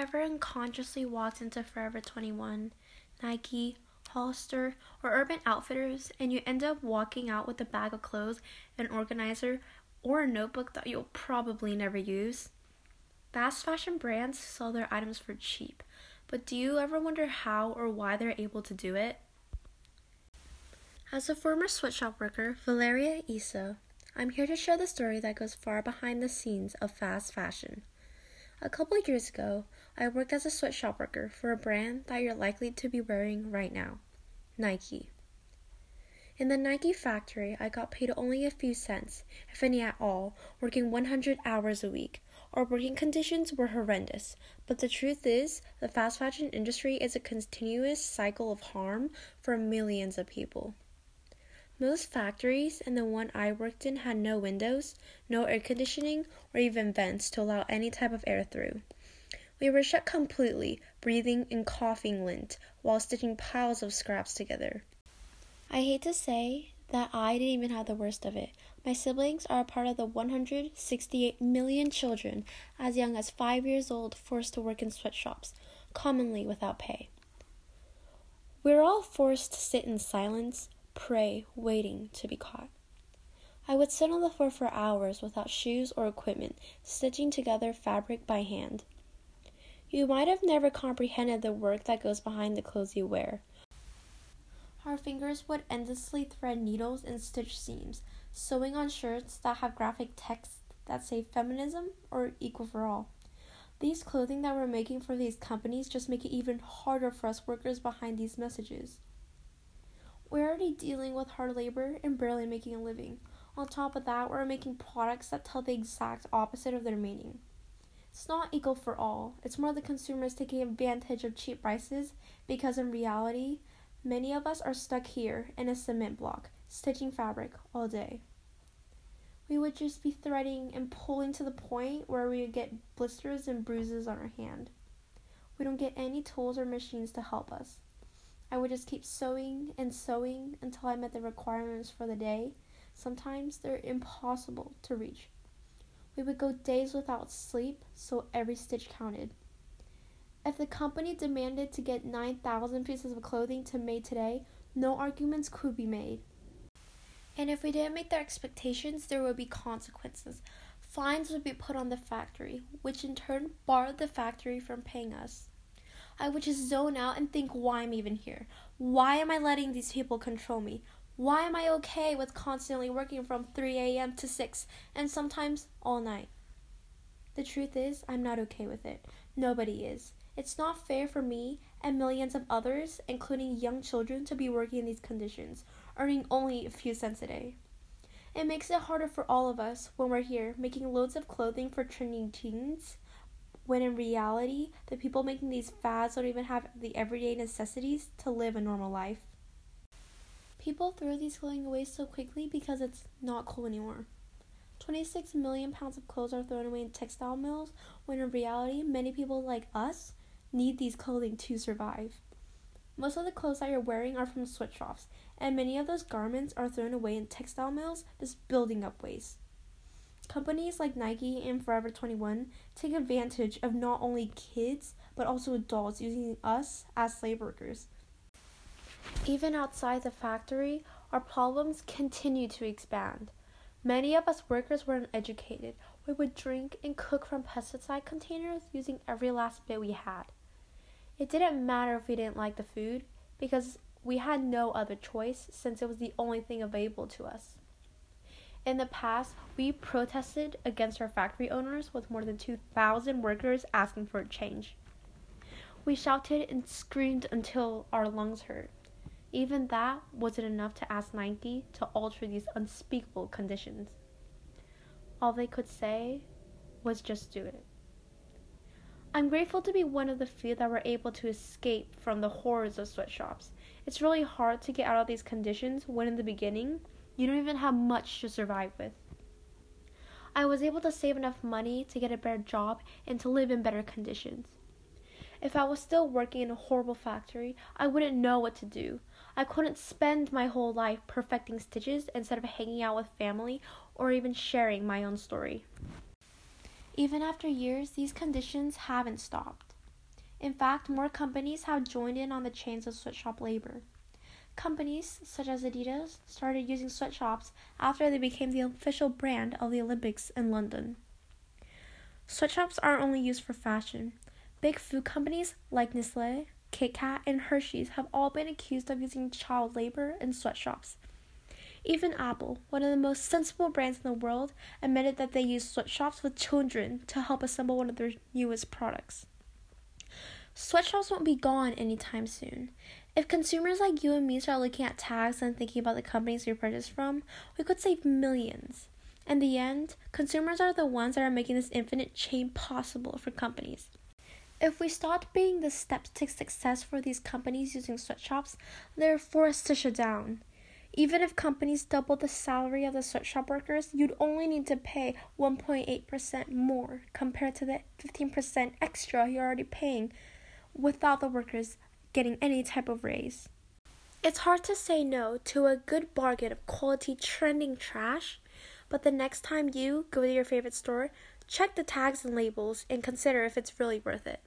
Ever unconsciously walked into Forever 21, Nike, Hollister, or Urban Outfitters and you end up walking out with a bag of clothes, an organizer, or a notebook that you'll probably never use? Fast fashion brands sell their items for cheap, but do you ever wonder how or why they're able to do it? As a former sweatshop worker, Valeria Isa, I'm here to share the story that goes far behind the scenes of fast fashion. A couple years ago, I worked as a sweatshop worker for a brand that you're likely to be wearing right now Nike. In the Nike factory, I got paid only a few cents, if any at all, working 100 hours a week. Our working conditions were horrendous, but the truth is, the fast fashion industry is a continuous cycle of harm for millions of people. Most factories, and the one I worked in, had no windows, no air conditioning, or even vents to allow any type of air through. We were shut completely, breathing and coughing lint while stitching piles of scraps together. I hate to say that I didn't even have the worst of it. My siblings are a part of the 168 million children as young as five years old forced to work in sweatshops, commonly without pay. We're all forced to sit in silence, pray, waiting to be caught. I would sit on the floor for hours without shoes or equipment, stitching together fabric by hand. You might have never comprehended the work that goes behind the clothes you wear. Our fingers would endlessly thread needles and stitch seams, sewing on shirts that have graphic text that say feminism or equal for all. These clothing that we're making for these companies just make it even harder for us workers behind these messages. We're already dealing with hard labor and barely making a living. On top of that, we're making products that tell the exact opposite of their meaning. It's not equal for all. It's more the consumers taking advantage of cheap prices because in reality, many of us are stuck here in a cement block, stitching fabric all day. We would just be threading and pulling to the point where we would get blisters and bruises on our hand. We don't get any tools or machines to help us. I would just keep sewing and sewing until I met the requirements for the day. Sometimes they're impossible to reach. We would go days without sleep, so every stitch counted. If the company demanded to get 9,000 pieces of clothing to made today, no arguments could be made. And if we didn't meet their expectations, there would be consequences. Fines would be put on the factory, which in turn barred the factory from paying us. I would just zone out and think why I'm even here. Why am I letting these people control me? Why am I okay with constantly working from 3 a.m. to 6 and sometimes all night? The truth is, I'm not okay with it. Nobody is. It's not fair for me and millions of others, including young children, to be working in these conditions, earning only a few cents a day. It makes it harder for all of us when we're here making loads of clothing for trending teens when in reality, the people making these fads don't even have the everyday necessities to live a normal life. People throw these clothing away so quickly because it's not cool anymore. 26 million pounds of clothes are thrown away in textile mills when in reality, many people like us need these clothing to survive. Most of the clothes that you're wearing are from sweatshops, and many of those garments are thrown away in textile mills, just building up waste. Companies like Nike and Forever 21 take advantage of not only kids but also adults using us as slave workers. Even outside the factory, our problems continue to expand. Many of us workers were uneducated. We would drink and cook from pesticide containers using every last bit we had. It didn't matter if we didn't like the food because we had no other choice since it was the only thing available to us. In the past, we protested against our factory owners with more than 2,000 workers asking for a change. We shouted and screamed until our lungs hurt. Even that wasn't enough to ask Nike to alter these unspeakable conditions. All they could say was just do it. I'm grateful to be one of the few that were able to escape from the horrors of sweatshops. It's really hard to get out of these conditions when in the beginning you don't even have much to survive with. I was able to save enough money to get a better job and to live in better conditions. If I was still working in a horrible factory, I wouldn't know what to do. I couldn't spend my whole life perfecting stitches instead of hanging out with family or even sharing my own story. Even after years, these conditions haven't stopped. In fact, more companies have joined in on the chains of sweatshop labor. Companies such as Adidas started using sweatshops after they became the official brand of the Olympics in London. Sweatshops aren't only used for fashion. Big food companies like Nestle, Kit Kat, and Hershey's have all been accused of using child labor in sweatshops. Even Apple, one of the most sensible brands in the world, admitted that they use sweatshops with children to help assemble one of their newest products. Sweatshops won't be gone anytime soon. If consumers like you and me start looking at tags and thinking about the companies we purchase from, we could save millions. In the end, consumers are the ones that are making this infinite chain possible for companies. If we stopped being the steps to success for these companies using sweatshops, they're forced to shut down. Even if companies doubled the salary of the sweatshop workers, you'd only need to pay 1.8% more compared to the 15% extra you're already paying without the workers getting any type of raise. It's hard to say no to a good bargain of quality trending trash, but the next time you go to your favorite store, check the tags and labels and consider if it's really worth it.